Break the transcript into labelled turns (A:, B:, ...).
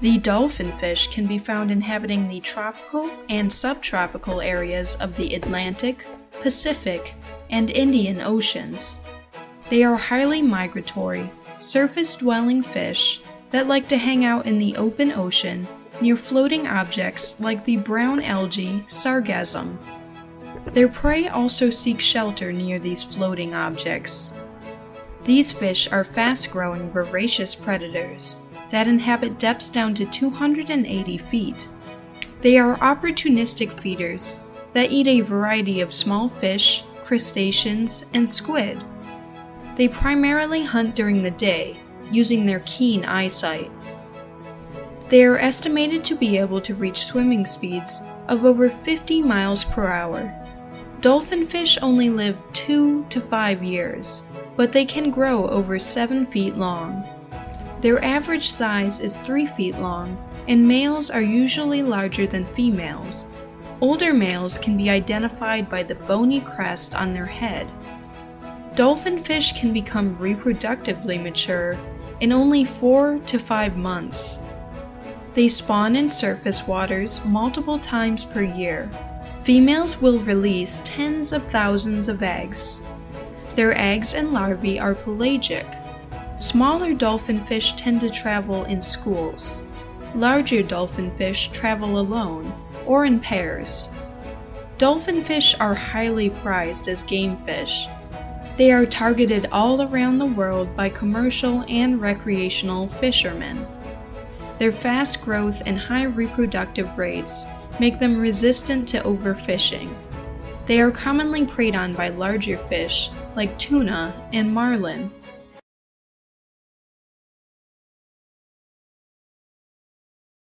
A: The dolphin fish can be found inhabiting the tropical and subtropical areas of the Atlantic, Pacific, and Indian Oceans. They are highly migratory, surface dwelling fish that like to hang out in the open ocean near floating objects like the brown algae sargassum. Their prey also seek shelter near these floating objects. These fish are fast growing voracious predators that inhabit depths down to 280 feet. They are opportunistic feeders that eat a variety of small fish, crustaceans, and squid. They primarily hunt during the day, using their keen eyesight. They are estimated to be able to reach swimming speeds of over 50 miles per hour. Dolphinfish only live 2 to 5 years, but they can grow over 7 feet long. Their average size is 3 feet long, and males are usually larger than females. Older males can be identified by the bony crest on their head. Dolphin fish can become reproductively mature in only 4 to 5 months. They spawn in surface waters multiple times per year. Females will release tens of thousands of eggs. Their eggs and larvae are pelagic. Smaller dolphin fish tend to travel in schools. Larger dolphin fish travel alone or in pairs. Dolphin fish are highly prized as game fish. They are targeted all around the world by commercial and recreational fishermen. Their fast growth and high reproductive rates make them resistant to overfishing. They are commonly preyed on by larger fish like tuna and marlin.